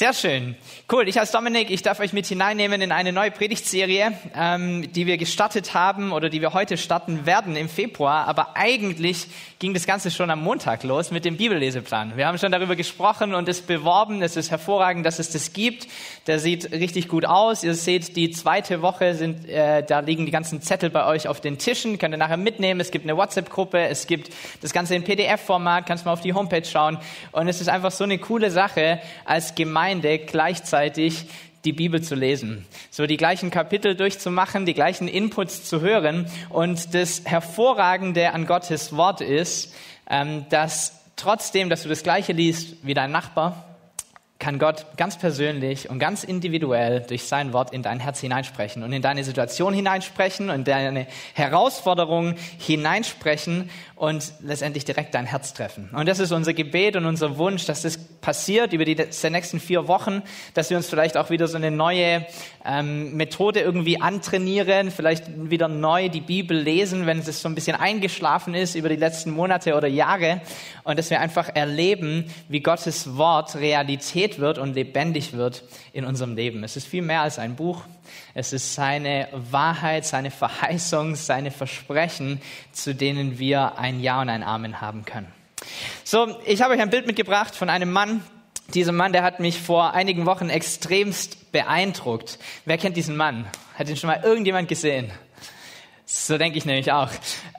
Sehr schön. Cool. Ich als Dominik, ich darf euch mit hineinnehmen in eine neue Predigtserie, ähm, die wir gestartet haben oder die wir heute starten werden im Februar. Aber eigentlich ging das Ganze schon am Montag los mit dem Bibelleseplan. Wir haben schon darüber gesprochen und es beworben. Es ist hervorragend, dass es das gibt. Der sieht richtig gut aus. Ihr seht, die zweite Woche sind, äh, da liegen die ganzen Zettel bei euch auf den Tischen. Könnt ihr nachher mitnehmen. Es gibt eine WhatsApp-Gruppe. Es gibt das Ganze in PDF-Format. Kannst mal auf die Homepage schauen. Und es ist einfach so eine coole Sache als Gemeinde Gemeinde gleichzeitig die Bibel zu lesen, so die gleichen Kapitel durchzumachen, die gleichen Inputs zu hören. Und das Hervorragende an Gottes Wort ist, ähm, dass trotzdem, dass du das Gleiche liest wie dein Nachbar, kann Gott ganz persönlich und ganz individuell durch sein Wort in dein Herz hineinsprechen und in deine Situation hineinsprechen und deine Herausforderungen hineinsprechen und letztendlich direkt dein Herz treffen. Und das ist unser Gebet und unser Wunsch, dass das passiert über die nächsten vier Wochen, dass wir uns vielleicht auch wieder so eine neue ähm, Methode irgendwie antrainieren, vielleicht wieder neu die Bibel lesen, wenn es so ein bisschen eingeschlafen ist über die letzten Monate oder Jahre und dass wir einfach erleben, wie Gottes Wort Realität wird und lebendig wird in unserem Leben. Es ist viel mehr als ein Buch. Es ist seine Wahrheit, seine Verheißung, seine Versprechen, zu denen wir ein Ja und ein Amen haben können. So, ich habe euch ein Bild mitgebracht von einem Mann. Dieser Mann, der hat mich vor einigen Wochen extremst beeindruckt. Wer kennt diesen Mann? Hat ihn schon mal irgendjemand gesehen? So denke ich nämlich auch.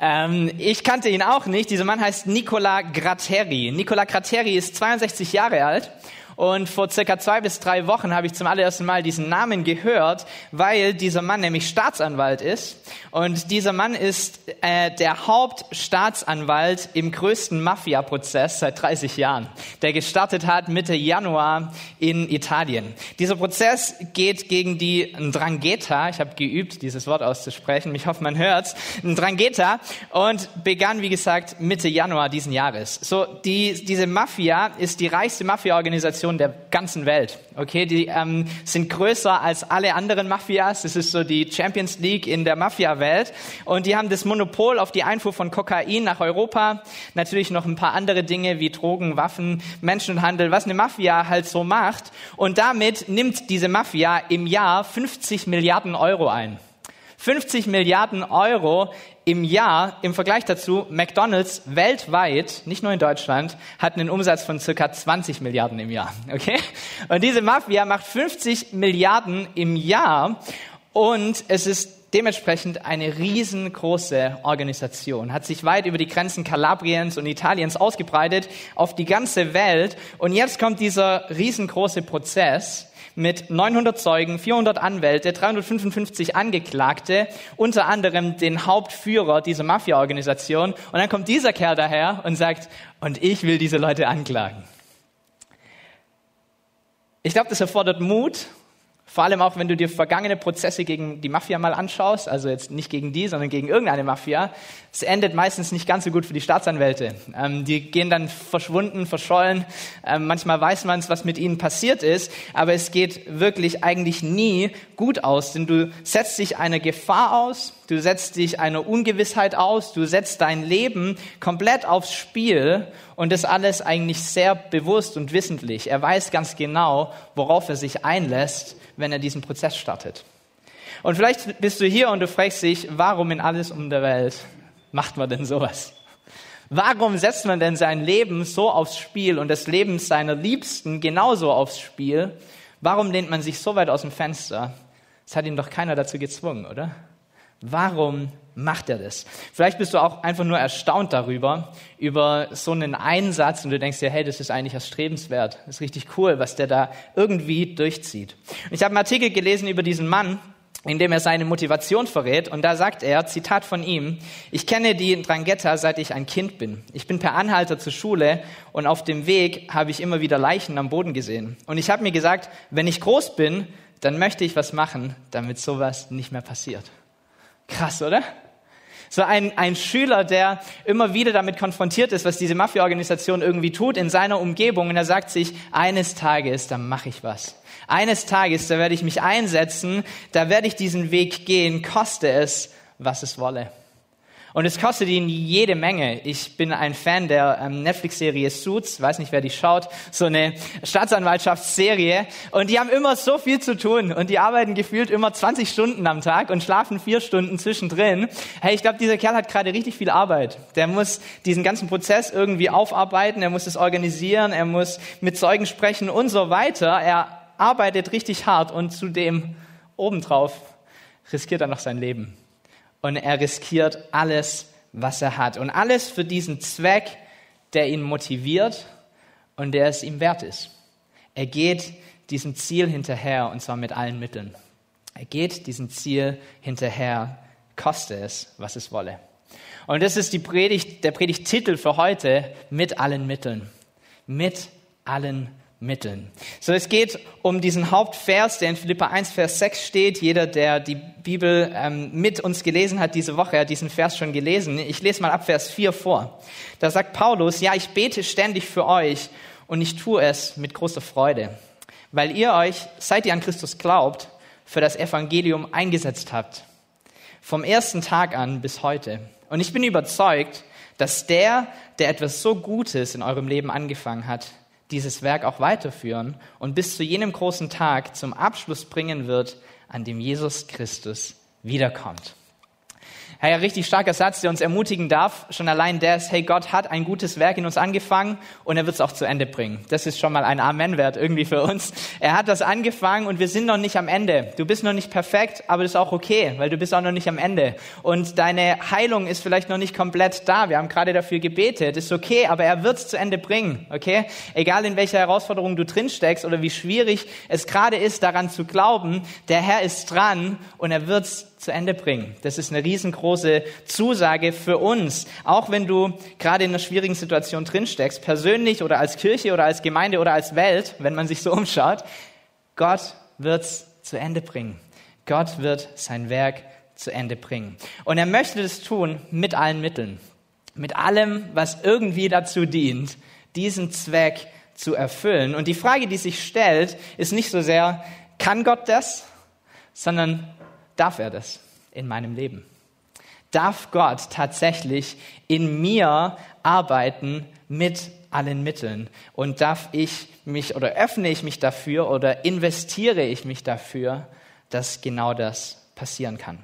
Ähm, ich kannte ihn auch nicht. Dieser Mann heißt Nicola Gratteri. Nicola Gratteri ist 62 Jahre alt und vor circa zwei bis drei Wochen habe ich zum allerersten Mal diesen Namen gehört, weil dieser Mann nämlich Staatsanwalt ist. Und dieser Mann ist äh, der Hauptstaatsanwalt im größten Mafia-Prozess seit 30 Jahren, der gestartet hat Mitte Januar in Italien. Dieser Prozess geht gegen die Drangheta, ich habe geübt, dieses Wort auszusprechen, ich hoffe, man hört's, Drangheta, und begann, wie gesagt, Mitte Januar diesen Jahres. So, die, diese Mafia ist die reichste Mafia-Organisation Organisation der ganzen Welt. Okay, die ähm, sind größer als alle anderen Mafias. Das ist so die Champions League in der Mafia-Welt. Und die haben das Monopol auf die Einfuhr von Kokain nach Europa. Natürlich noch ein paar andere Dinge wie Drogen, Waffen, Menschenhandel, was eine Mafia halt so macht. Und damit nimmt diese Mafia im Jahr 50 Milliarden Euro ein. 50 Milliarden Euro im Jahr im Vergleich dazu, McDonald's weltweit, nicht nur in Deutschland, hat einen Umsatz von circa 20 Milliarden im Jahr. Okay? Und diese Mafia macht 50 Milliarden im Jahr und es ist dementsprechend eine riesengroße Organisation, hat sich weit über die Grenzen Kalabriens und Italiens ausgebreitet auf die ganze Welt. Und jetzt kommt dieser riesengroße Prozess, mit 900 Zeugen, 400 Anwälte, 355 Angeklagte, unter anderem den Hauptführer dieser Mafia-Organisation. Und dann kommt dieser Kerl daher und sagt, und ich will diese Leute anklagen. Ich glaube, das erfordert Mut vor allem auch, wenn du dir vergangene Prozesse gegen die Mafia mal anschaust, also jetzt nicht gegen die, sondern gegen irgendeine Mafia, es endet meistens nicht ganz so gut für die Staatsanwälte. Ähm, die gehen dann verschwunden, verschollen. Ähm, manchmal weiß man es, was mit ihnen passiert ist, aber es geht wirklich eigentlich nie gut aus, denn du setzt dich einer Gefahr aus, du setzt dich einer Ungewissheit aus, du setzt dein Leben komplett aufs Spiel und das alles eigentlich sehr bewusst und wissentlich. Er weiß ganz genau, worauf er sich einlässt wenn er diesen Prozess startet. Und vielleicht bist du hier und du fragst dich, warum in alles um der Welt macht man denn sowas? Warum setzt man denn sein Leben so aufs Spiel und das Leben seiner Liebsten genauso aufs Spiel? Warum lehnt man sich so weit aus dem Fenster? Es hat ihn doch keiner dazu gezwungen, oder? Warum macht er das? Vielleicht bist du auch einfach nur erstaunt darüber, über so einen Einsatz und du denkst dir, hey, das ist eigentlich erstrebenswert. Das ist richtig cool, was der da irgendwie durchzieht. Und ich habe einen Artikel gelesen über diesen Mann, in dem er seine Motivation verrät. Und da sagt er, Zitat von ihm, ich kenne die Drangheta, seit ich ein Kind bin. Ich bin per Anhalter zur Schule und auf dem Weg habe ich immer wieder Leichen am Boden gesehen. Und ich habe mir gesagt, wenn ich groß bin, dann möchte ich was machen, damit sowas nicht mehr passiert. Krass, oder? So ein, ein Schüler, der immer wieder damit konfrontiert ist, was diese Mafia-Organisation irgendwie tut in seiner Umgebung. Und er sagt sich, eines Tages, da mache ich was. Eines Tages, da werde ich mich einsetzen, da werde ich diesen Weg gehen, koste es, was es wolle. Und es kostet ihn jede Menge. Ich bin ein Fan der ähm, Netflix-Serie Suits, weiß nicht, wer die schaut, so eine Staatsanwaltschaftsserie. Und die haben immer so viel zu tun und die arbeiten gefühlt immer 20 Stunden am Tag und schlafen vier Stunden zwischendrin. Hey, ich glaube, dieser Kerl hat gerade richtig viel Arbeit. Der muss diesen ganzen Prozess irgendwie aufarbeiten, er muss es organisieren, er muss mit Zeugen sprechen und so weiter. Er arbeitet richtig hart und zudem obendrauf riskiert er noch sein Leben und er riskiert alles, was er hat. Und alles für diesen Zweck, der ihn motiviert und der es ihm wert ist. Er geht diesem Ziel hinterher und zwar mit allen Mitteln. Er geht diesem Ziel hinterher, koste es, was es wolle. Und das ist die Predigt, der Predigttitel für heute, mit allen Mitteln. Mit allen Mitteln. So, es geht um diesen Hauptvers, der in Philippa 1, Vers 6 steht. Jeder, der die Bibel ähm, mit uns gelesen hat diese Woche, hat diesen Vers schon gelesen. Ich lese mal ab Vers 4 vor. Da sagt Paulus, ja, ich bete ständig für euch und ich tue es mit großer Freude, weil ihr euch, seit ihr an Christus glaubt, für das Evangelium eingesetzt habt. Vom ersten Tag an bis heute. Und ich bin überzeugt, dass der, der etwas so Gutes in eurem Leben angefangen hat, dieses Werk auch weiterführen und bis zu jenem großen Tag zum Abschluss bringen wird, an dem Jesus Christus wiederkommt. Hey, ein richtig starker Satz, der uns ermutigen darf. Schon allein das, hey, Gott hat ein gutes Werk in uns angefangen und er wird es auch zu Ende bringen. Das ist schon mal ein Amen wert irgendwie für uns. Er hat das angefangen und wir sind noch nicht am Ende. Du bist noch nicht perfekt, aber das ist auch okay, weil du bist auch noch nicht am Ende. Und deine Heilung ist vielleicht noch nicht komplett da. Wir haben gerade dafür gebetet. Ist okay, aber er wird es zu Ende bringen, okay? Egal in welcher Herausforderung du drin steckst oder wie schwierig es gerade ist, daran zu glauben, der Herr ist dran und er wird es zu Ende bringen. Das ist eine riesengroße Zusage für uns. Auch wenn du gerade in einer schwierigen Situation drinsteckst, persönlich oder als Kirche oder als Gemeinde oder als Welt, wenn man sich so umschaut, Gott wird's zu Ende bringen. Gott wird sein Werk zu Ende bringen. Und er möchte das tun mit allen Mitteln. Mit allem, was irgendwie dazu dient, diesen Zweck zu erfüllen. Und die Frage, die sich stellt, ist nicht so sehr, kann Gott das, sondern Darf er das in meinem Leben? Darf Gott tatsächlich in mir arbeiten mit allen Mitteln? Und darf ich mich oder öffne ich mich dafür oder investiere ich mich dafür, dass genau das passieren kann?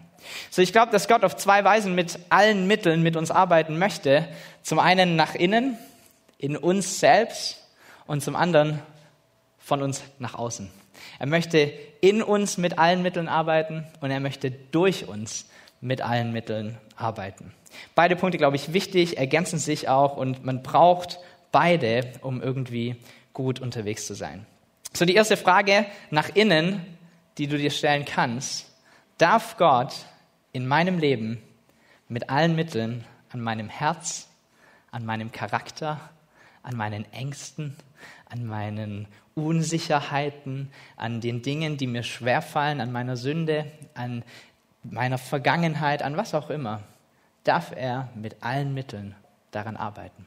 So, ich glaube, dass Gott auf zwei Weisen mit allen Mitteln mit uns arbeiten möchte. Zum einen nach innen, in uns selbst und zum anderen von uns nach außen. Er möchte in uns mit allen Mitteln arbeiten und er möchte durch uns mit allen Mitteln arbeiten. Beide Punkte, glaube ich, wichtig, ergänzen sich auch und man braucht beide, um irgendwie gut unterwegs zu sein. So, die erste Frage nach innen, die du dir stellen kannst. Darf Gott in meinem Leben mit allen Mitteln an meinem Herz, an meinem Charakter, an meinen Ängsten, an meinen Unsicherheiten, an den Dingen, die mir schwerfallen, an meiner Sünde, an meiner Vergangenheit, an was auch immer, darf er mit allen Mitteln daran arbeiten.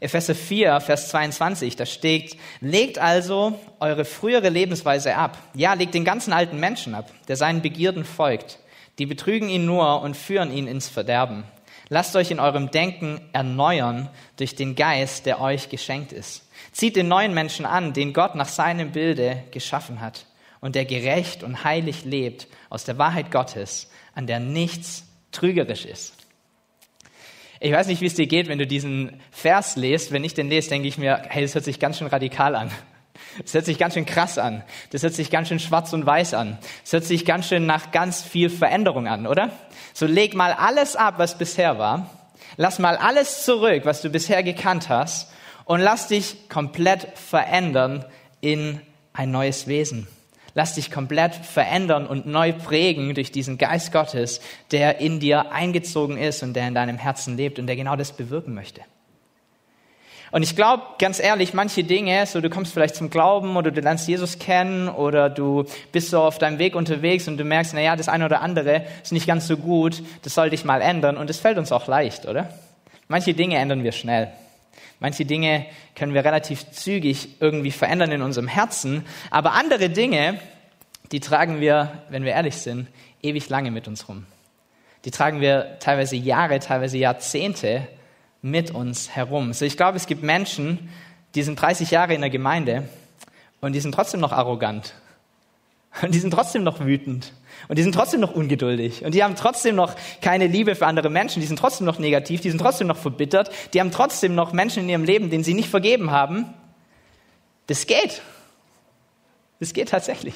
Epheser 4, Vers 22, da steht, legt also eure frühere Lebensweise ab. Ja, legt den ganzen alten Menschen ab, der seinen Begierden folgt. Die betrügen ihn nur und führen ihn ins Verderben. Lasst euch in eurem Denken erneuern durch den Geist, der euch geschenkt ist. Zieht den neuen Menschen an, den Gott nach seinem Bilde geschaffen hat und der gerecht und heilig lebt aus der Wahrheit Gottes, an der nichts trügerisch ist. Ich weiß nicht, wie es dir geht, wenn du diesen Vers lest. Wenn ich den lese, denke ich mir, hey, das hört sich ganz schön radikal an. Das hört sich ganz schön krass an. Das hört sich ganz schön schwarz und weiß an. Das hört sich ganz schön nach ganz viel Veränderung an, oder? So leg mal alles ab, was bisher war. Lass mal alles zurück, was du bisher gekannt hast und lass dich komplett verändern in ein neues Wesen. Lass dich komplett verändern und neu prägen durch diesen Geist Gottes, der in dir eingezogen ist und der in deinem Herzen lebt und der genau das bewirken möchte. Und ich glaube, ganz ehrlich, manche Dinge, so du kommst vielleicht zum Glauben oder du lernst Jesus kennen oder du bist so auf deinem Weg unterwegs und du merkst, na ja, das eine oder andere ist nicht ganz so gut, das soll dich mal ändern und es fällt uns auch leicht, oder? Manche Dinge ändern wir schnell. Manche Dinge können wir relativ zügig irgendwie verändern in unserem Herzen, aber andere Dinge, die tragen wir, wenn wir ehrlich sind, ewig lange mit uns rum. Die tragen wir teilweise Jahre, teilweise Jahrzehnte mit uns herum. So, ich glaube, es gibt Menschen, die sind 30 Jahre in der Gemeinde und die sind trotzdem noch arrogant. Und die sind trotzdem noch wütend. Und die sind trotzdem noch ungeduldig. Und die haben trotzdem noch keine Liebe für andere Menschen. Die sind trotzdem noch negativ. Die sind trotzdem noch verbittert. Die haben trotzdem noch Menschen in ihrem Leben, denen sie nicht vergeben haben. Das geht. Das geht tatsächlich.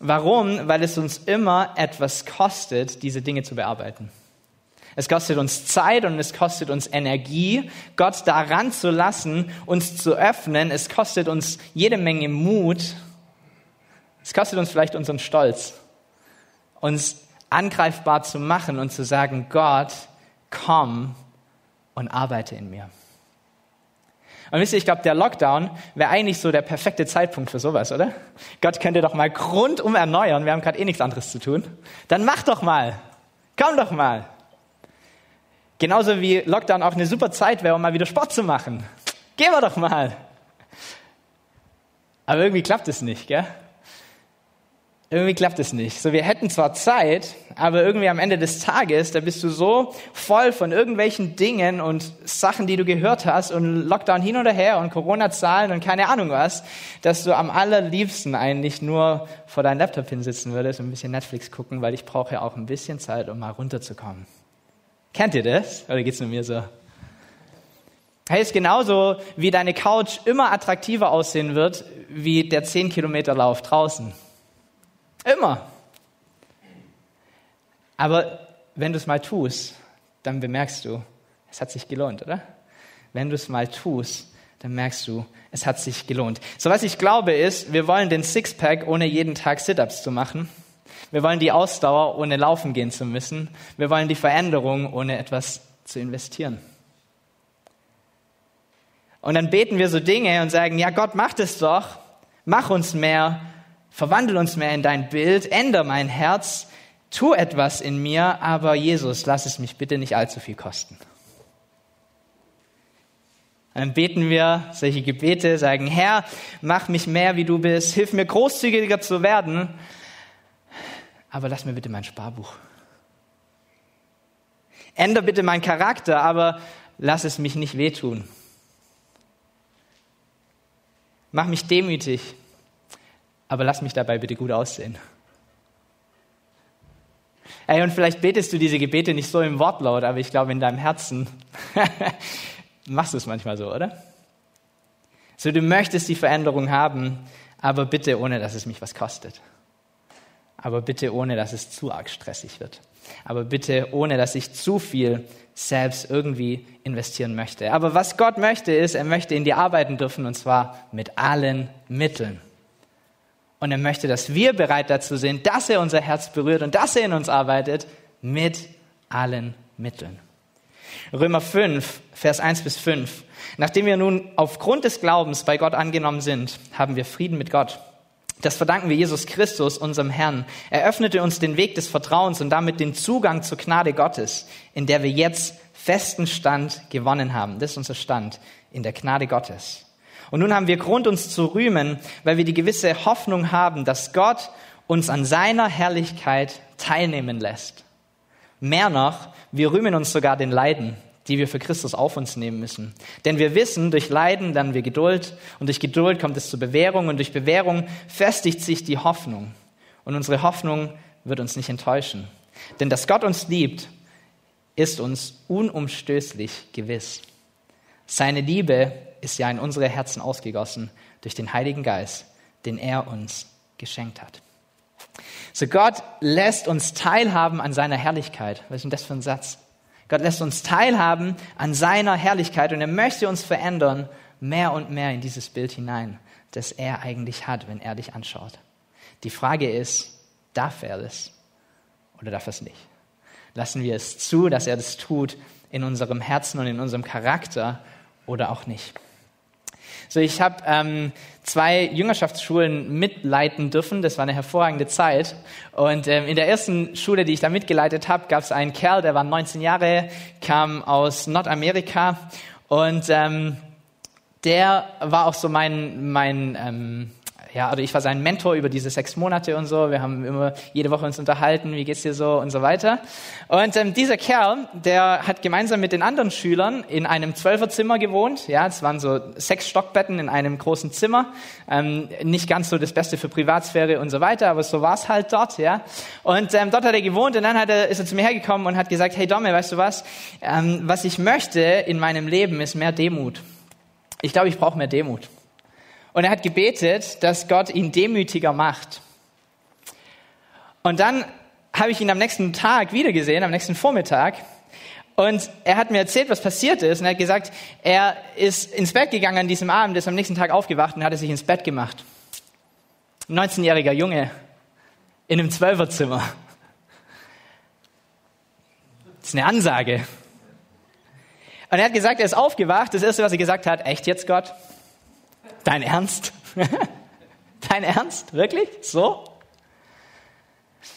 Warum? Weil es uns immer etwas kostet, diese Dinge zu bearbeiten. Es kostet uns Zeit und es kostet uns Energie, Gott daran zu lassen, uns zu öffnen. Es kostet uns jede Menge Mut. Es kostet uns vielleicht unseren Stolz, uns angreifbar zu machen und zu sagen, Gott, komm und arbeite in mir. Und wisst ihr, ich glaube, der Lockdown wäre eigentlich so der perfekte Zeitpunkt für sowas, oder? Gott könnte doch mal grundum erneuern. Wir haben gerade eh nichts anderes zu tun. Dann mach doch mal. Komm doch mal. Genauso wie Lockdown auch eine super Zeit wäre, um mal wieder Sport zu machen. Gehen wir doch mal. Aber irgendwie klappt es nicht, gell? Irgendwie klappt es nicht. So, wir hätten zwar Zeit, aber irgendwie am Ende des Tages, da bist du so voll von irgendwelchen Dingen und Sachen, die du gehört hast und Lockdown hin oder her und Corona-Zahlen und keine Ahnung was, dass du am allerliebsten eigentlich nur vor deinem Laptop hinsitzen würdest und ein bisschen Netflix gucken, weil ich brauche ja auch ein bisschen Zeit, um mal runterzukommen. Kennt ihr das? Oder geht's nur mir so? Hey, ist genauso, wie deine Couch immer attraktiver aussehen wird, wie der 10 Kilometer Lauf draußen. Immer. Aber wenn du es mal tust, dann bemerkst du, es hat sich gelohnt, oder? Wenn du es mal tust, dann merkst du, es hat sich gelohnt. So was ich glaube ist, wir wollen den Sixpack ohne jeden Tag Sit-ups zu machen. Wir wollen die Ausdauer ohne laufen gehen zu müssen. Wir wollen die Veränderung ohne etwas zu investieren. Und dann beten wir so Dinge und sagen, ja Gott, mach das doch. Mach uns mehr verwandel uns mehr in dein Bild, ändere mein Herz, tu etwas in mir, aber Jesus, lass es mich bitte nicht allzu viel kosten. dann beten wir solche Gebete, sagen, Herr, mach mich mehr wie du bist, hilf mir großzügiger zu werden, aber lass mir bitte mein Sparbuch. Änder bitte meinen Charakter, aber lass es mich nicht wehtun. Mach mich demütig, aber lass mich dabei bitte gut aussehen. Ey, und vielleicht betest du diese Gebete nicht so im Wortlaut, aber ich glaube, in deinem Herzen machst du es manchmal so, oder? So, du möchtest die Veränderung haben, aber bitte ohne, dass es mich was kostet. Aber bitte ohne, dass es zu arg stressig wird. Aber bitte ohne, dass ich zu viel selbst irgendwie investieren möchte. Aber was Gott möchte, ist, er möchte in dir arbeiten dürfen und zwar mit allen Mitteln. Und er möchte, dass wir bereit dazu sind, dass er unser Herz berührt und dass er in uns arbeitet mit allen Mitteln. Römer 5, Vers 1 bis 5. Nachdem wir nun aufgrund des Glaubens bei Gott angenommen sind, haben wir Frieden mit Gott. Das verdanken wir Jesus Christus, unserem Herrn. Er öffnete uns den Weg des Vertrauens und damit den Zugang zur Gnade Gottes, in der wir jetzt festen Stand gewonnen haben. Das ist unser Stand in der Gnade Gottes. Und nun haben wir Grund, uns zu rühmen, weil wir die gewisse Hoffnung haben, dass Gott uns an seiner Herrlichkeit teilnehmen lässt. Mehr noch, wir rühmen uns sogar den Leiden, die wir für Christus auf uns nehmen müssen. Denn wir wissen, durch Leiden lernen wir Geduld und durch Geduld kommt es zur Bewährung und durch Bewährung festigt sich die Hoffnung. Und unsere Hoffnung wird uns nicht enttäuschen. Denn dass Gott uns liebt, ist uns unumstößlich gewiss. Seine Liebe ist ja in unsere Herzen ausgegossen durch den Heiligen Geist, den er uns geschenkt hat. So Gott lässt uns teilhaben an seiner Herrlichkeit. Was ist denn das für ein Satz? Gott lässt uns teilhaben an seiner Herrlichkeit und er möchte uns verändern, mehr und mehr in dieses Bild hinein, das er eigentlich hat, wenn er dich anschaut. Die Frage ist, darf er das oder darf er es nicht? Lassen wir es zu, dass er das tut in unserem Herzen und in unserem Charakter oder auch nicht? So, ich habe ähm, zwei Jüngerschaftsschulen mitleiten dürfen. Das war eine hervorragende Zeit. Und ähm, in der ersten Schule, die ich da mitgeleitet habe, gab es einen Kerl, der war 19 Jahre, kam aus Nordamerika und ähm, der war auch so mein mein ähm, ja, oder ich war sein Mentor über diese sechs Monate und so. Wir haben immer jede Woche uns unterhalten, wie geht's dir so und so weiter. Und ähm, dieser Kerl, der hat gemeinsam mit den anderen Schülern in einem Zwölferzimmer gewohnt. Ja, es waren so sechs Stockbetten in einem großen Zimmer. Ähm, nicht ganz so das Beste für Privatsphäre und so weiter, aber so war's halt dort. Ja, und ähm, dort hat er gewohnt und dann hat er, ist er zu mir hergekommen und hat gesagt: Hey Domme, weißt du was? Ähm, was ich möchte in meinem Leben ist mehr Demut. Ich glaube, ich brauche mehr Demut. Und er hat gebetet, dass Gott ihn demütiger macht. Und dann habe ich ihn am nächsten Tag wiedergesehen, am nächsten Vormittag. Und er hat mir erzählt, was passiert ist. Und er hat gesagt, er ist ins Bett gegangen an diesem Abend, ist am nächsten Tag aufgewacht und hat sich ins Bett gemacht. Ein 19-jähriger Junge in einem Zwölferzimmer. Das ist eine Ansage. Und er hat gesagt, er ist aufgewacht. Das erste, was er gesagt hat, echt jetzt Gott? Dein Ernst? Dein Ernst? Wirklich? So?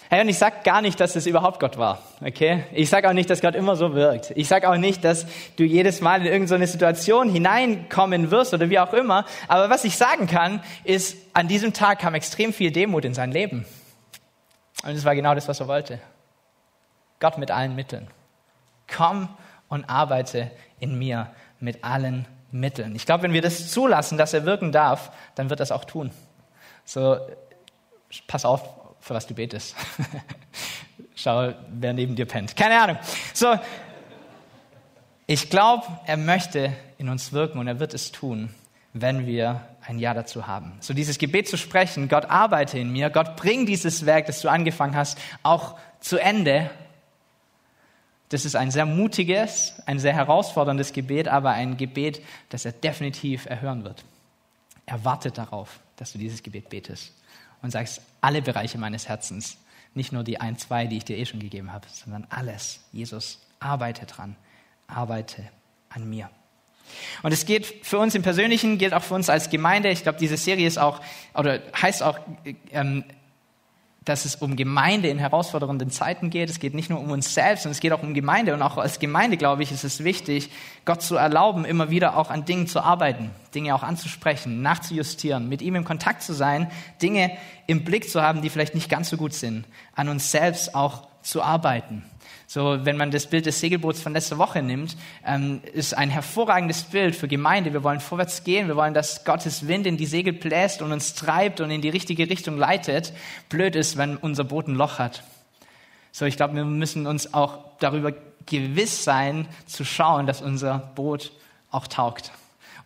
Hey, und ich sage gar nicht, dass es überhaupt Gott war, okay? Ich sage auch nicht, dass Gott immer so wirkt. Ich sage auch nicht, dass du jedes Mal in irgendeine Situation hineinkommen wirst oder wie auch immer. Aber was ich sagen kann, ist, an diesem Tag kam extrem viel Demut in sein Leben. Und es war genau das, was er wollte. Gott mit allen Mitteln. Komm und arbeite in mir mit allen Mitteln. Ich glaube, wenn wir das zulassen, dass er wirken darf, dann wird er es auch tun. So, pass auf, für was du betest. Schau, wer neben dir pennt. Keine Ahnung. So, ich glaube, er möchte in uns wirken und er wird es tun, wenn wir ein Ja dazu haben. So dieses Gebet zu sprechen, Gott arbeite in mir, Gott bring dieses Werk, das du angefangen hast, auch zu Ende das ist ein sehr mutiges, ein sehr herausforderndes Gebet, aber ein Gebet, das er definitiv erhören wird. Er wartet darauf, dass du dieses Gebet betest und sagst, alle Bereiche meines Herzens, nicht nur die ein, zwei, die ich dir eh schon gegeben habe, sondern alles. Jesus, arbeite dran, arbeite an mir. Und es geht für uns im Persönlichen, gilt auch für uns als Gemeinde. Ich glaube, diese Serie ist auch, oder heißt auch ähm, dass es um Gemeinde in herausfordernden Zeiten geht. Es geht nicht nur um uns selbst, sondern es geht auch um Gemeinde. Und auch als Gemeinde, glaube ich, ist es wichtig, Gott zu erlauben, immer wieder auch an Dingen zu arbeiten, Dinge auch anzusprechen, nachzujustieren, mit ihm im Kontakt zu sein, Dinge im Blick zu haben, die vielleicht nicht ganz so gut sind, an uns selbst auch zu arbeiten. So, wenn man das Bild des Segelboots von letzter Woche nimmt, ähm, ist ein hervorragendes Bild für Gemeinde. Wir wollen vorwärts gehen. Wir wollen, dass Gottes Wind in die Segel bläst und uns treibt und in die richtige Richtung leitet. Blöd ist, wenn unser Boot ein Loch hat. So, ich glaube, wir müssen uns auch darüber gewiss sein, zu schauen, dass unser Boot auch taugt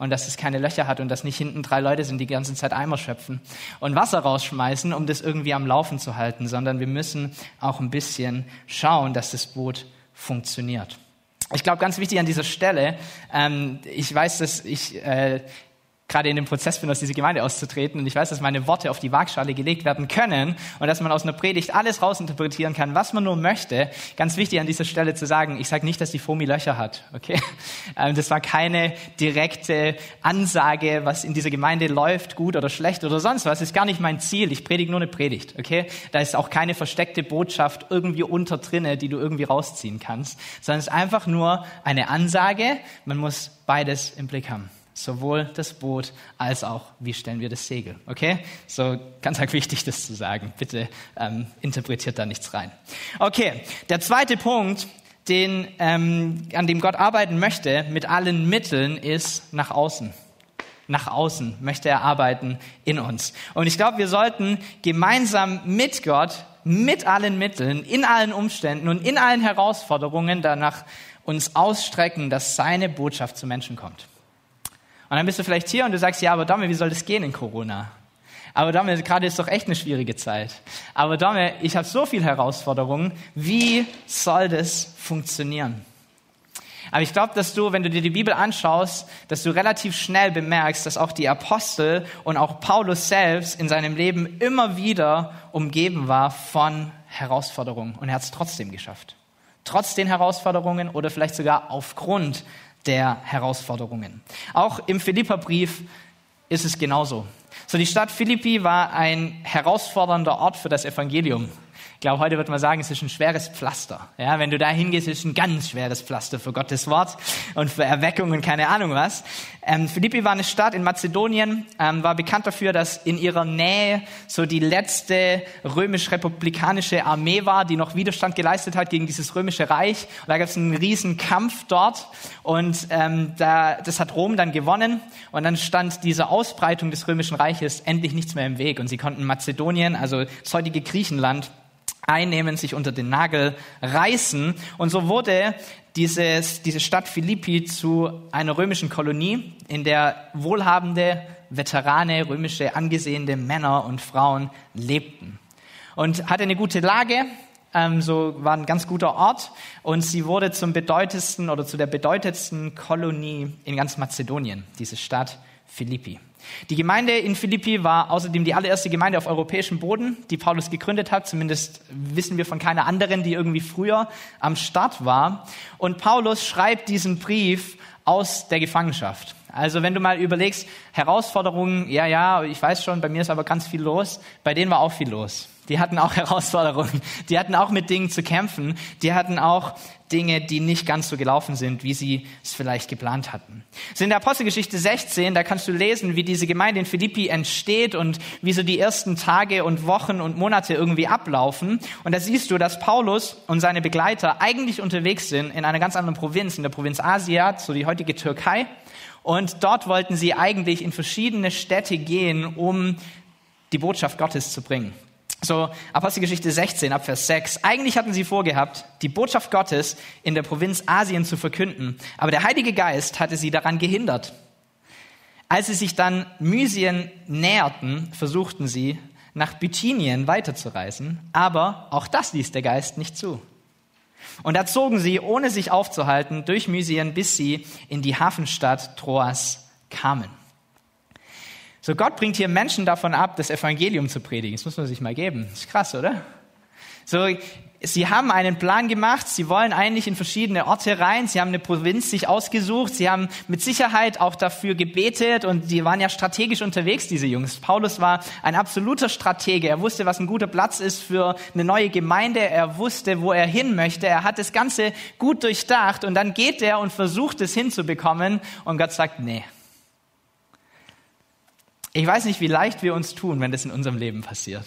und dass es keine Löcher hat und dass nicht hinten drei Leute sind, die die ganze Zeit Eimer schöpfen und Wasser rausschmeißen, um das irgendwie am Laufen zu halten, sondern wir müssen auch ein bisschen schauen, dass das Boot funktioniert. Ich glaube, ganz wichtig an dieser Stelle, ähm, ich weiß, dass ich äh, gerade in dem Prozess bin, aus dieser Gemeinde auszutreten. Und ich weiß, dass meine Worte auf die Waagschale gelegt werden können und dass man aus einer Predigt alles rausinterpretieren kann, was man nur möchte. Ganz wichtig an dieser Stelle zu sagen, ich sage nicht, dass die Fomi Löcher hat. Okay? Ähm, das war keine direkte Ansage, was in dieser Gemeinde läuft, gut oder schlecht oder sonst was. Das ist gar nicht mein Ziel. Ich predige nur eine Predigt. Okay? Da ist auch keine versteckte Botschaft irgendwie unter drinne, die du irgendwie rausziehen kannst, sondern es ist einfach nur eine Ansage. Man muss beides im Blick haben sowohl das Boot als auch, wie stellen wir das Segel. Okay? So ganz wichtig, das zu sagen. Bitte ähm, interpretiert da nichts rein. Okay, der zweite Punkt, den, ähm, an dem Gott arbeiten möchte mit allen Mitteln, ist nach außen. Nach außen möchte er arbeiten in uns. Und ich glaube, wir sollten gemeinsam mit Gott, mit allen Mitteln, in allen Umständen und in allen Herausforderungen danach uns ausstrecken, dass seine Botschaft zu Menschen kommt. Und dann bist du vielleicht hier und du sagst, ja, aber Domme, wie soll das gehen in Corona? Aber Domme, gerade ist doch echt eine schwierige Zeit. Aber Domme, ich habe so viele Herausforderungen. Wie soll das funktionieren? Aber ich glaube, dass du, wenn du dir die Bibel anschaust, dass du relativ schnell bemerkst, dass auch die Apostel und auch Paulus selbst in seinem Leben immer wieder umgeben war von Herausforderungen. Und er hat es trotzdem geschafft. Trotz den Herausforderungen oder vielleicht sogar aufgrund der Herausforderungen. Auch im Philipperbrief ist es genauso. So, die Stadt Philippi war ein herausfordernder Ort für das Evangelium. Glaube, heute wird man sagen, es ist ein schweres Pflaster. Ja, wenn du da hingehst, ist es ein ganz schweres Pflaster für Gottes Wort und für Erweckung und keine Ahnung was. Ähm, Philippi war eine Stadt in Mazedonien, ähm, war bekannt dafür, dass in ihrer Nähe so die letzte römisch-republikanische Armee war, die noch Widerstand geleistet hat gegen dieses römische Reich. Und da gab es einen riesen Kampf dort und ähm, da, das hat Rom dann gewonnen und dann stand dieser Ausbreitung des römischen Reiches endlich nichts mehr im Weg und sie konnten Mazedonien, also das heutige Griechenland, einnehmen, sich unter den Nagel reißen. Und so wurde dieses, diese Stadt Philippi zu einer römischen Kolonie, in der wohlhabende, Veterane, römische angesehene Männer und Frauen lebten. Und hatte eine gute Lage, ähm, so war ein ganz guter Ort und sie wurde zum bedeutendsten oder zu der bedeutendsten Kolonie in ganz Mazedonien, diese Stadt Philippi. Die Gemeinde in Philippi war außerdem die allererste Gemeinde auf europäischem Boden, die Paulus gegründet hat. Zumindest wissen wir von keiner anderen, die irgendwie früher am Start war. Und Paulus schreibt diesen Brief aus der Gefangenschaft. Also wenn du mal überlegst, Herausforderungen, ja, ja, ich weiß schon, bei mir ist aber ganz viel los, bei denen war auch viel los. Die hatten auch Herausforderungen, die hatten auch mit Dingen zu kämpfen, die hatten auch Dinge, die nicht ganz so gelaufen sind, wie sie es vielleicht geplant hatten. So in der Apostelgeschichte 16, da kannst du lesen, wie diese Gemeinde in Philippi entsteht und wie so die ersten Tage und Wochen und Monate irgendwie ablaufen. Und da siehst du, dass Paulus und seine Begleiter eigentlich unterwegs sind in einer ganz anderen Provinz, in der Provinz Asia, so die heutige Türkei. Und dort wollten sie eigentlich in verschiedene Städte gehen, um die Botschaft Gottes zu bringen. So, Apostelgeschichte 16 ab Vers 6. Eigentlich hatten sie vorgehabt, die Botschaft Gottes in der Provinz Asien zu verkünden, aber der Heilige Geist hatte sie daran gehindert. Als sie sich dann Mysien näherten, versuchten sie, nach Bithynien weiterzureisen, aber auch das ließ der Geist nicht zu. Und da zogen sie, ohne sich aufzuhalten, durch Mysien, bis sie in die Hafenstadt Troas kamen. So Gott bringt hier Menschen davon ab, das Evangelium zu predigen. Das muss man sich mal geben. Das ist krass, oder? So, sie haben einen Plan gemacht. Sie wollen eigentlich in verschiedene Orte rein. Sie haben eine Provinz sich ausgesucht. Sie haben mit Sicherheit auch dafür gebetet und die waren ja strategisch unterwegs, diese Jungs. Paulus war ein absoluter Stratege. Er wusste, was ein guter Platz ist für eine neue Gemeinde. Er wusste, wo er hin möchte. Er hat das Ganze gut durchdacht und dann geht er und versucht es hinzubekommen und Gott sagt, nee, ich weiß nicht, wie leicht wir uns tun, wenn das in unserem Leben passiert.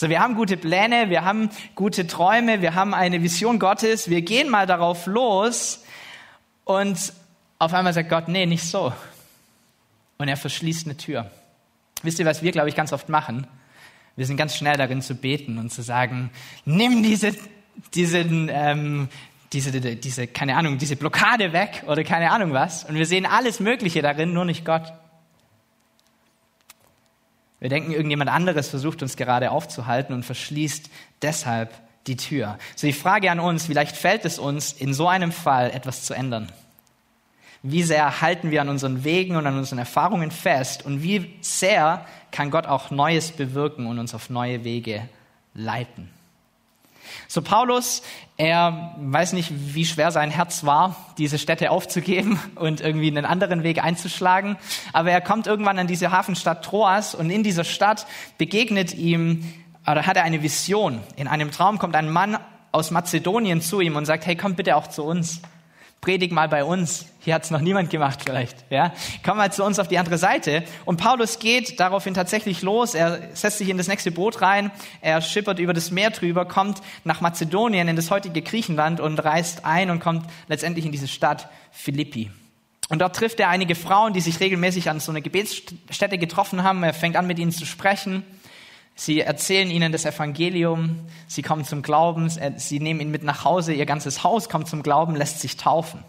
So, wir haben gute Pläne, wir haben gute Träume, wir haben eine Vision Gottes, wir gehen mal darauf los und auf einmal sagt Gott, nee, nicht so. Und er verschließt eine Tür. Wisst ihr, was wir, glaube ich, ganz oft machen? Wir sind ganz schnell darin zu beten und zu sagen, nimm diese, diesen, ähm, diese, diese, keine Ahnung, diese Blockade weg oder keine Ahnung was. Und wir sehen alles Mögliche darin, nur nicht Gott. Wir denken, irgendjemand anderes versucht uns gerade aufzuhalten und verschließt deshalb die Tür. So die Frage an uns, vielleicht fällt es uns in so einem Fall etwas zu ändern. Wie sehr halten wir an unseren Wegen und an unseren Erfahrungen fest und wie sehr kann Gott auch Neues bewirken und uns auf neue Wege leiten? So Paulus, er weiß nicht, wie schwer sein Herz war, diese Städte aufzugeben und irgendwie einen anderen Weg einzuschlagen. Aber er kommt irgendwann an diese Hafenstadt Troas und in dieser Stadt begegnet ihm, oder hat er eine Vision. In einem Traum kommt ein Mann aus Mazedonien zu ihm und sagt, hey, komm bitte auch zu uns predig mal bei uns. Hier hat es noch niemand gemacht vielleicht. Ja? Komm mal zu uns auf die andere Seite. Und Paulus geht daraufhin tatsächlich los. Er setzt sich in das nächste Boot rein. Er schippert über das Meer drüber, kommt nach Mazedonien, in das heutige Griechenland und reist ein und kommt letztendlich in diese Stadt Philippi. Und dort trifft er einige Frauen, die sich regelmäßig an so einer Gebetsstätte getroffen haben. Er fängt an, mit ihnen zu sprechen. Sie erzählen ihnen das Evangelium, sie kommen zum Glauben, sie nehmen ihn mit nach Hause, ihr ganzes Haus kommt zum Glauben, lässt sich taufen.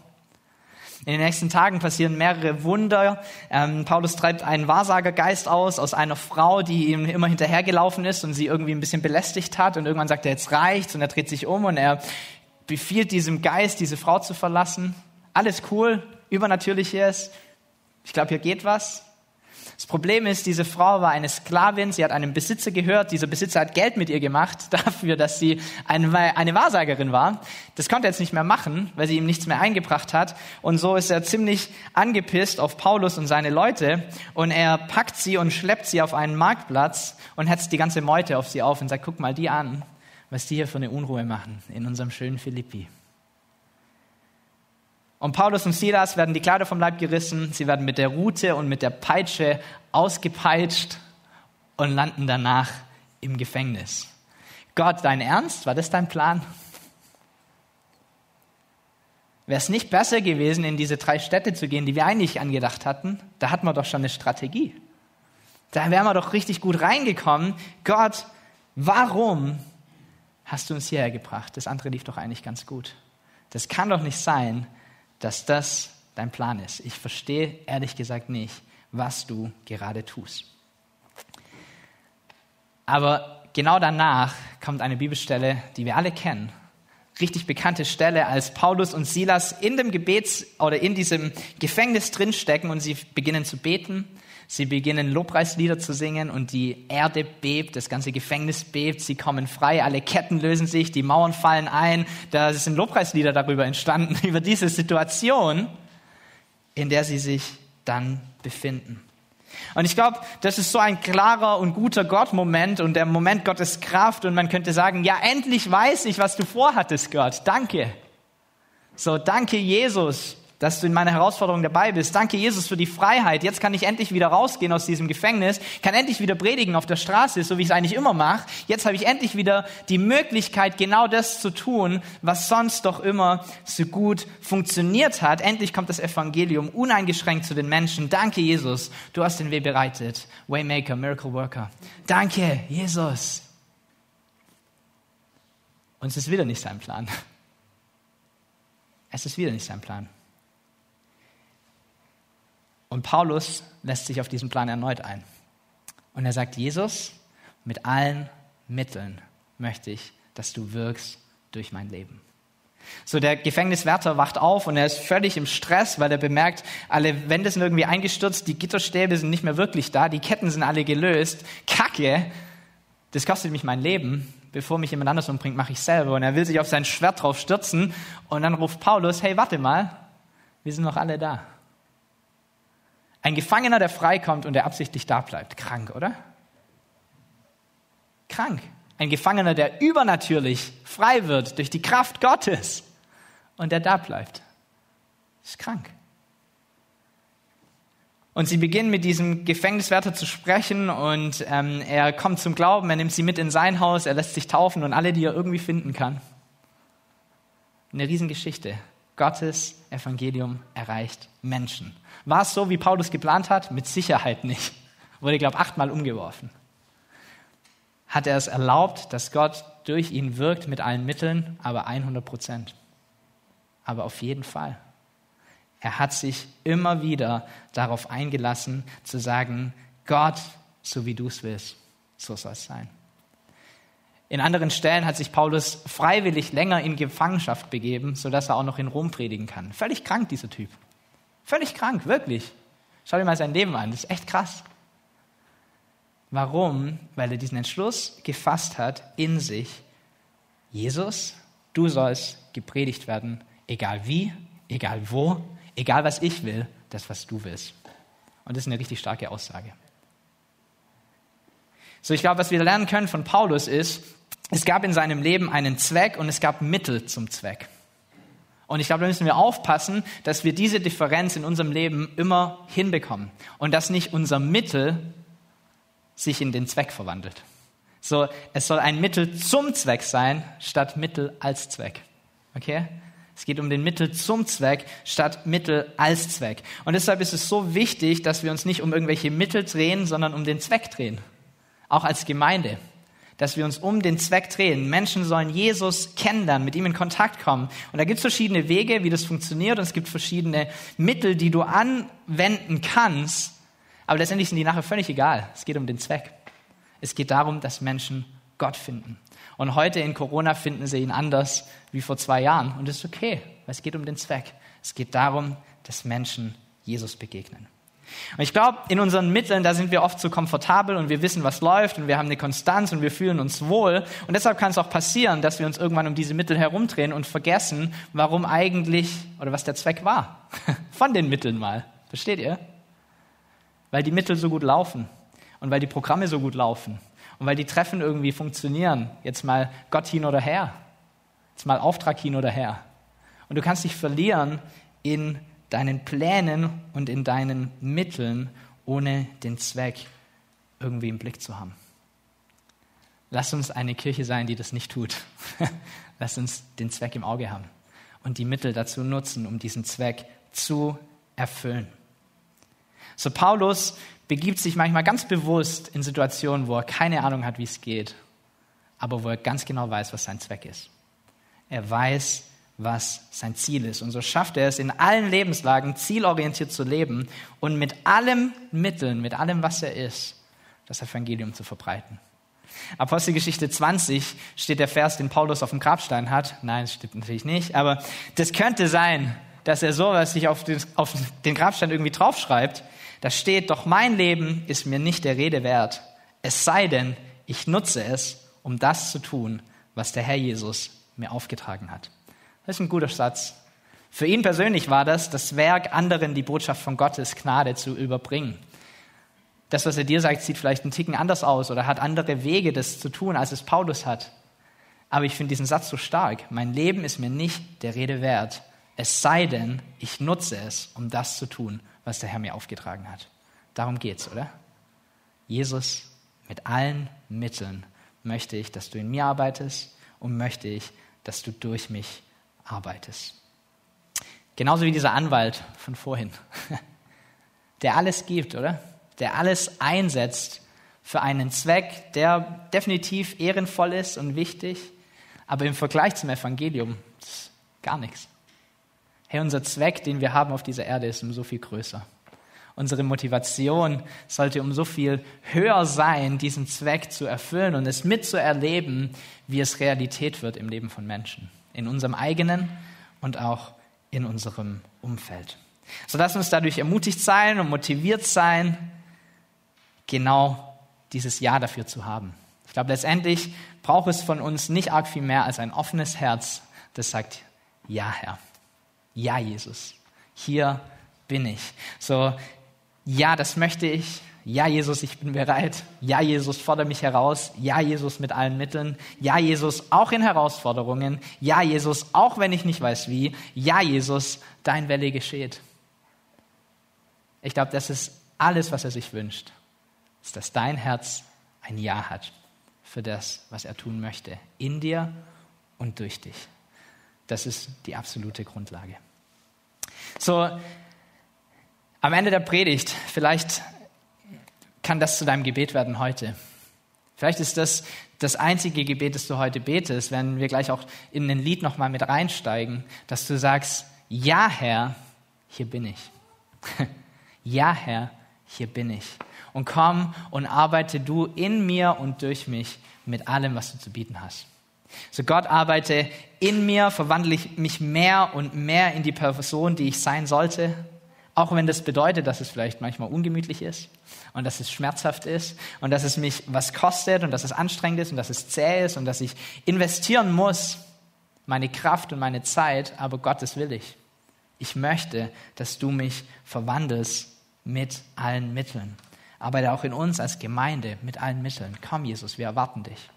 In den nächsten Tagen passieren mehrere Wunder. Ähm, Paulus treibt einen Wahrsagergeist aus, aus einer Frau, die ihm immer hinterhergelaufen ist und sie irgendwie ein bisschen belästigt hat. Und irgendwann sagt er, jetzt reicht's. Und er dreht sich um und er befiehlt diesem Geist, diese Frau zu verlassen. Alles cool, übernatürliches. Ich glaube, hier geht was. Das Problem ist, diese Frau war eine Sklavin, sie hat einem Besitzer gehört, dieser Besitzer hat Geld mit ihr gemacht dafür, dass sie eine, Wahrsagerin war. Das konnte er jetzt nicht mehr machen, weil sie ihm nichts mehr eingebracht hat. Und so ist er ziemlich angepisst auf Paulus und seine Leute und er packt sie und schleppt sie auf einen Marktplatz und hetzt die ganze Meute auf sie auf und sagt, guck mal die an, was die hier für eine Unruhe machen in unserem schönen Philippi. Und Paulus und Silas werden die Kleider vom Leib gerissen, sie werden mit der Rute und mit der Peitsche ausgepeitscht und landen danach im Gefängnis. Gott, dein Ernst? War das dein Plan? Wäre es nicht besser gewesen, in diese drei Städte zu gehen, die wir eigentlich angedacht hatten? Da hatten wir doch schon eine Strategie. Da wären wir doch richtig gut reingekommen. Gott, warum hast du uns hierher gebracht? Das andere lief doch eigentlich ganz gut. Das kann doch nicht sein, dass das dein Plan ist. Ich verstehe ehrlich gesagt nicht, was du gerade tust. Aber genau danach kommt eine Bibelstelle, die wir alle kennen. Richtig bekannte Stelle, als Paulus und Silas in dem Gebets oder in diesem Gefängnis drinstecken und sie beginnen zu beten. Sie beginnen Lobpreislieder zu singen und die Erde bebt, das ganze Gefängnis bebt, sie kommen frei, alle Ketten lösen sich, die Mauern fallen ein. Da sind Lobpreislieder darüber entstanden, über diese Situation, in der sie sich dann befinden. Und ich glaube, das ist so ein klarer und guter Gott-Moment und der Moment Gottes Kraft und man könnte sagen, ja, endlich weiß ich, was du vorhattest, Gott. Danke. So, danke, Jesus, dass du in meiner Herausforderung dabei bist. Danke, Jesus, für die Freiheit. Jetzt kann ich endlich wieder rausgehen aus diesem Gefängnis, kann endlich wieder predigen auf der Straße, so wie ich es eigentlich immer mache. Jetzt habe ich endlich wieder die Möglichkeit, genau das zu tun, was sonst doch immer so gut funktioniert hat. Endlich kommt das Evangelium uneingeschränkt zu den Menschen. Danke, Jesus, du hast den Weg bereitet. Waymaker, Miracle Worker. Danke, Jesus. Und es ist wieder nicht sein Plan. Es ist wieder nicht sein Plan. Und Paulus lässt sich auf diesen Plan erneut ein. Und er sagt, Jesus, mit allen Mitteln möchte ich, dass du wirkst durch mein Leben. So, der Gefängniswärter wacht auf und er ist völlig im Stress, weil er bemerkt, alle Wände sind irgendwie eingestürzt, die Gitterstäbe sind nicht mehr wirklich da, die Ketten sind alle gelöst. Kacke, das kostet mich mein Leben. Bevor mich jemand anders umbringt, mache ich selber. Und er will sich auf sein Schwert drauf stürzen. Und dann ruft Paulus, hey, warte mal, wir sind noch alle da. Ein Gefangener, der freikommt und der absichtlich da bleibt. Krank, oder? Krank. Ein Gefangener, der übernatürlich frei wird durch die Kraft Gottes und der da bleibt. Ist krank. Und sie beginnen mit diesem Gefängniswärter zu sprechen und ähm, er kommt zum Glauben, er nimmt sie mit in sein Haus, er lässt sich taufen und alle, die er irgendwie finden kann. Eine Riesengeschichte. Gottes Evangelium erreicht Menschen. War es so, wie Paulus geplant hat? Mit Sicherheit nicht. Wurde, glaube ich, achtmal umgeworfen. Hat er es erlaubt, dass Gott durch ihn wirkt mit allen Mitteln, aber 100 Prozent. Aber auf jeden Fall. Er hat sich immer wieder darauf eingelassen, zu sagen, Gott, so wie du es willst, so soll es sein. In anderen Stellen hat sich Paulus freiwillig länger in Gefangenschaft begeben, sodass er auch noch in Rom predigen kann. Völlig krank, dieser Typ. Völlig krank, wirklich. Schau dir mal sein Leben an, das ist echt krass. Warum? Weil er diesen Entschluss gefasst hat in sich, Jesus, du sollst gepredigt werden, egal wie, egal wo, egal was ich will, das, was du willst. Und das ist eine richtig starke Aussage. So, ich glaube, was wir lernen können von Paulus ist, es gab in seinem Leben einen Zweck und es gab Mittel zum Zweck. Und ich glaube, da müssen wir aufpassen, dass wir diese Differenz in unserem Leben immer hinbekommen und dass nicht unser Mittel sich in den Zweck verwandelt. So, es soll ein Mittel zum Zweck sein, statt Mittel als Zweck. Okay? Es geht um den Mittel zum Zweck statt Mittel als Zweck. Und deshalb ist es so wichtig, dass wir uns nicht um irgendwelche Mittel drehen, sondern um den Zweck drehen. Auch als Gemeinde dass wir uns um den Zweck drehen. Menschen sollen Jesus kennenlernen, mit ihm in Kontakt kommen. Und da gibt es verschiedene Wege, wie das funktioniert, und es gibt verschiedene Mittel, die du anwenden kannst. Aber letztendlich sind die nachher völlig egal. Es geht um den Zweck. Es geht darum, dass Menschen Gott finden. Und heute in Corona finden sie ihn anders wie vor zwei Jahren. Und das ist okay, weil es geht um den Zweck. Es geht darum, dass Menschen Jesus begegnen. Und ich glaube, in unseren Mitteln, da sind wir oft so komfortabel und wir wissen, was läuft und wir haben eine Konstanz und wir fühlen uns wohl. Und deshalb kann es auch passieren, dass wir uns irgendwann um diese Mittel herumdrehen und vergessen, warum eigentlich oder was der Zweck war von den Mitteln mal. Versteht ihr? Weil die Mittel so gut laufen und weil die Programme so gut laufen und weil die Treffen irgendwie funktionieren. Jetzt mal Gott hin oder her. Jetzt mal Auftrag hin oder her. Und du kannst dich verlieren in deinen Plänen und in deinen Mitteln, ohne den Zweck irgendwie im Blick zu haben. Lass uns eine Kirche sein, die das nicht tut. Lass uns den Zweck im Auge haben und die Mittel dazu nutzen, um diesen Zweck zu erfüllen. So Paulus begibt sich manchmal ganz bewusst in Situationen, wo er keine Ahnung hat, wie es geht, aber wo er ganz genau weiß, was sein Zweck ist. Er weiß, was sein Ziel ist. Und so schafft er es, in allen Lebenslagen zielorientiert zu leben und mit allen Mitteln, mit allem, was er ist, das Evangelium zu verbreiten. Apostelgeschichte 20 steht der Vers, den Paulus auf dem Grabstein hat. Nein, das stimmt natürlich nicht, aber das könnte sein, dass er sowas sich auf den, auf den Grabstein irgendwie draufschreibt. Da steht, doch mein Leben ist mir nicht der Rede wert, es sei denn, ich nutze es, um das zu tun, was der Herr Jesus mir aufgetragen hat. Das ist ein guter Satz. Für ihn persönlich war das das Werk, anderen die Botschaft von Gottes Gnade zu überbringen. Das, was er dir sagt, sieht vielleicht einen Ticken anders aus oder hat andere Wege, das zu tun, als es Paulus hat. Aber ich finde diesen Satz so stark. Mein Leben ist mir nicht der Rede wert, es sei denn, ich nutze es, um das zu tun, was der Herr mir aufgetragen hat. Darum geht's, oder? Jesus, mit allen Mitteln möchte ich, dass du in mir arbeitest und möchte ich, dass du durch mich arbeitest. Genauso wie dieser Anwalt von vorhin, der alles gibt, oder? Der alles einsetzt für einen Zweck, der definitiv ehrenvoll ist und wichtig, aber im Vergleich zum Evangelium ist gar nichts. Hey, unser Zweck, den wir haben auf dieser Erde, ist um so viel größer. Unsere Motivation sollte um so viel höher sein, diesen Zweck zu erfüllen und es mitzuerleben, wie es Realität wird im Leben von Menschen in unserem eigenen und auch in unserem Umfeld. So lass uns dadurch ermutigt sein und motiviert sein, genau dieses Ja dafür zu haben. Ich glaube, letztendlich braucht es von uns nicht arg viel mehr als ein offenes Herz, das sagt, ja Herr, ja Jesus, hier bin ich. So, ja, das möchte ich, ja, Jesus, ich bin bereit. Ja, Jesus, fordere mich heraus. Ja, Jesus, mit allen Mitteln. Ja, Jesus, auch in Herausforderungen. Ja, Jesus, auch wenn ich nicht weiß wie. Ja, Jesus, dein Welle geschieht. Ich glaube, das ist alles, was er sich wünscht. Ist, dass dein Herz ein Ja hat für das, was er tun möchte. In dir und durch dich. Das ist die absolute Grundlage. So, am Ende der Predigt, vielleicht kann das zu deinem Gebet werden heute. Vielleicht ist das das einzige Gebet, das du heute betest, wenn wir gleich auch in ein Lied nochmal mit reinsteigen, dass du sagst, ja Herr, hier bin ich. ja Herr, hier bin ich. Und komm und arbeite du in mir und durch mich mit allem, was du zu bieten hast. So Gott arbeite in mir, verwandle ich mich mehr und mehr in die Person, die ich sein sollte auch wenn das bedeutet, dass es vielleicht manchmal ungemütlich ist und dass es schmerzhaft ist und dass es mich was kostet und dass es anstrengend ist und dass es zäh ist und dass ich investieren muss, meine Kraft und meine Zeit, aber Gottes will ich. Ich möchte, dass du mich verwandelst mit allen Mitteln. Arbeite auch in uns als Gemeinde mit allen Mitteln. Komm, Jesus, wir erwarten dich.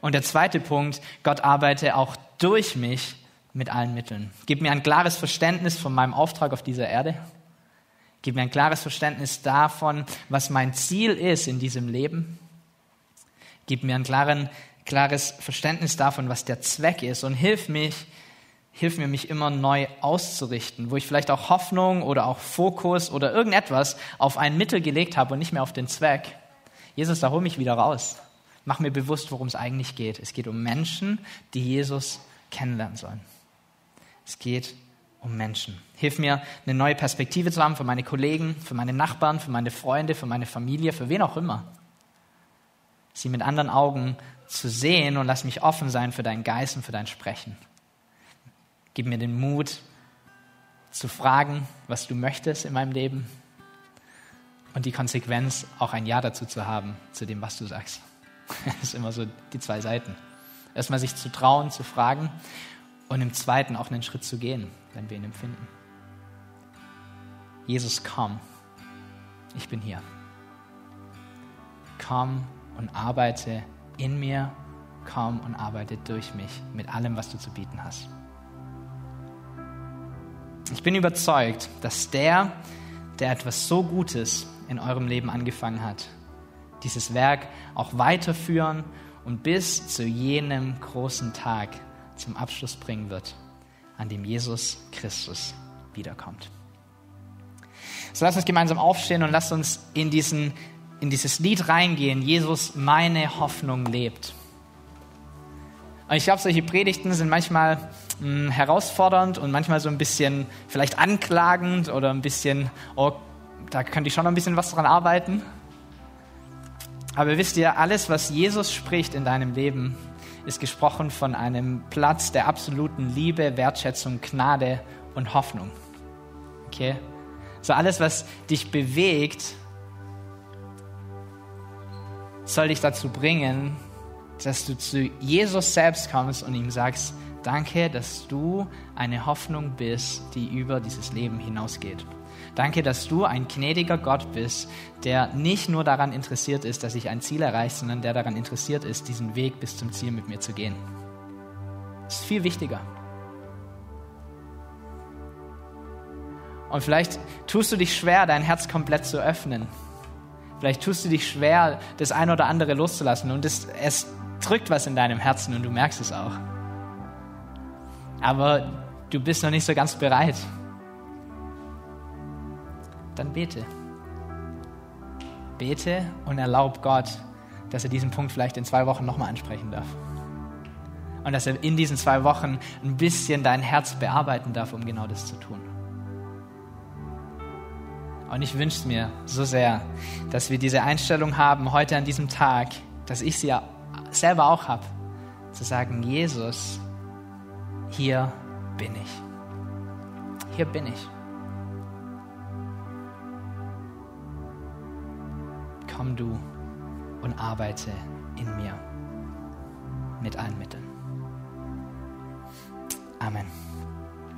Und der zweite Punkt, Gott arbeite auch durch mich mit allen Mitteln. Gib mir ein klares Verständnis von meinem Auftrag auf dieser Erde. Gib mir ein klares Verständnis davon, was mein Ziel ist in diesem Leben. Gib mir ein klaren, klares Verständnis davon, was der Zweck ist und hilf mich, hilf mir, mich immer neu auszurichten, wo ich vielleicht auch Hoffnung oder auch Fokus oder irgendetwas auf ein Mittel gelegt habe und nicht mehr auf den Zweck. Jesus, da hol mich wieder raus. Mach mir bewusst, worum es eigentlich geht. Es geht um Menschen, die Jesus kennenlernen sollen. Es geht um Menschen. Hilf mir, eine neue Perspektive zu haben für meine Kollegen, für meine Nachbarn, für meine Freunde, für meine Familie, für wen auch immer. Sie mit anderen Augen zu sehen und lass mich offen sein für deinen Geist und für dein Sprechen. Gib mir den Mut, zu fragen, was du möchtest in meinem Leben und die Konsequenz, auch ein Ja dazu zu haben, zu dem, was du sagst. Das ist immer so die zwei Seiten. Erstmal sich zu trauen, zu fragen und im zweiten auch einen Schritt zu gehen, wenn wir ihn empfinden. Jesus, komm, ich bin hier. Komm und arbeite in mir, komm und arbeite durch mich mit allem, was du zu bieten hast. Ich bin überzeugt, dass der, der etwas so Gutes in eurem Leben angefangen hat, dieses Werk auch weiterführen und bis zu jenem großen Tag zum Abschluss bringen wird, an dem Jesus Christus wiederkommt. So lasst uns gemeinsam aufstehen und lasst uns in, diesen, in dieses Lied reingehen. Jesus, meine Hoffnung lebt. Und ich glaube, solche Predigten sind manchmal mh, hm, herausfordernd und manchmal so ein bisschen vielleicht anklagend oder ein bisschen, oh, da könnte ich schon noch ein bisschen was dran arbeiten. Aber wisst ihr, alles, was Jesus spricht in deinem Leben, ist gesprochen von einem Platz der absoluten Liebe, Wertschätzung, Gnade und Hoffnung. Okay? So alles, was dich bewegt, soll dich dazu bringen, dass du zu Jesus selbst kommst und ihm sagst, danke, dass du eine Hoffnung bist, die über dieses Leben hinausgeht. Danke, dass du ein gnädiger Gott bist, der nicht nur daran interessiert ist, dass ich ein Ziel erreiche, sondern der daran interessiert ist, diesen Weg bis zum Ziel mit mir zu gehen. Das ist viel wichtiger. Und vielleicht tust du dich schwer, dein Herz komplett zu öffnen. Vielleicht tust du dich schwer, das eine oder andere loszulassen. Und es, es drückt was in deinem Herzen und du merkst es auch. Aber du bist noch nicht so ganz bereit dann bete. Bete und erlaub Gott, dass er diesen Punkt vielleicht in zwei Wochen nochmal ansprechen darf. Und dass er in diesen zwei Wochen ein bisschen dein Herz bearbeiten darf, um genau das zu tun. Und ich wünsche mir so sehr, dass wir diese Einstellung haben heute an diesem Tag, dass ich sie selber auch habe, zu sagen, Jesus, hier bin ich. Hier bin ich. Komm du und arbeite in mir mit allen Mitteln. Amen.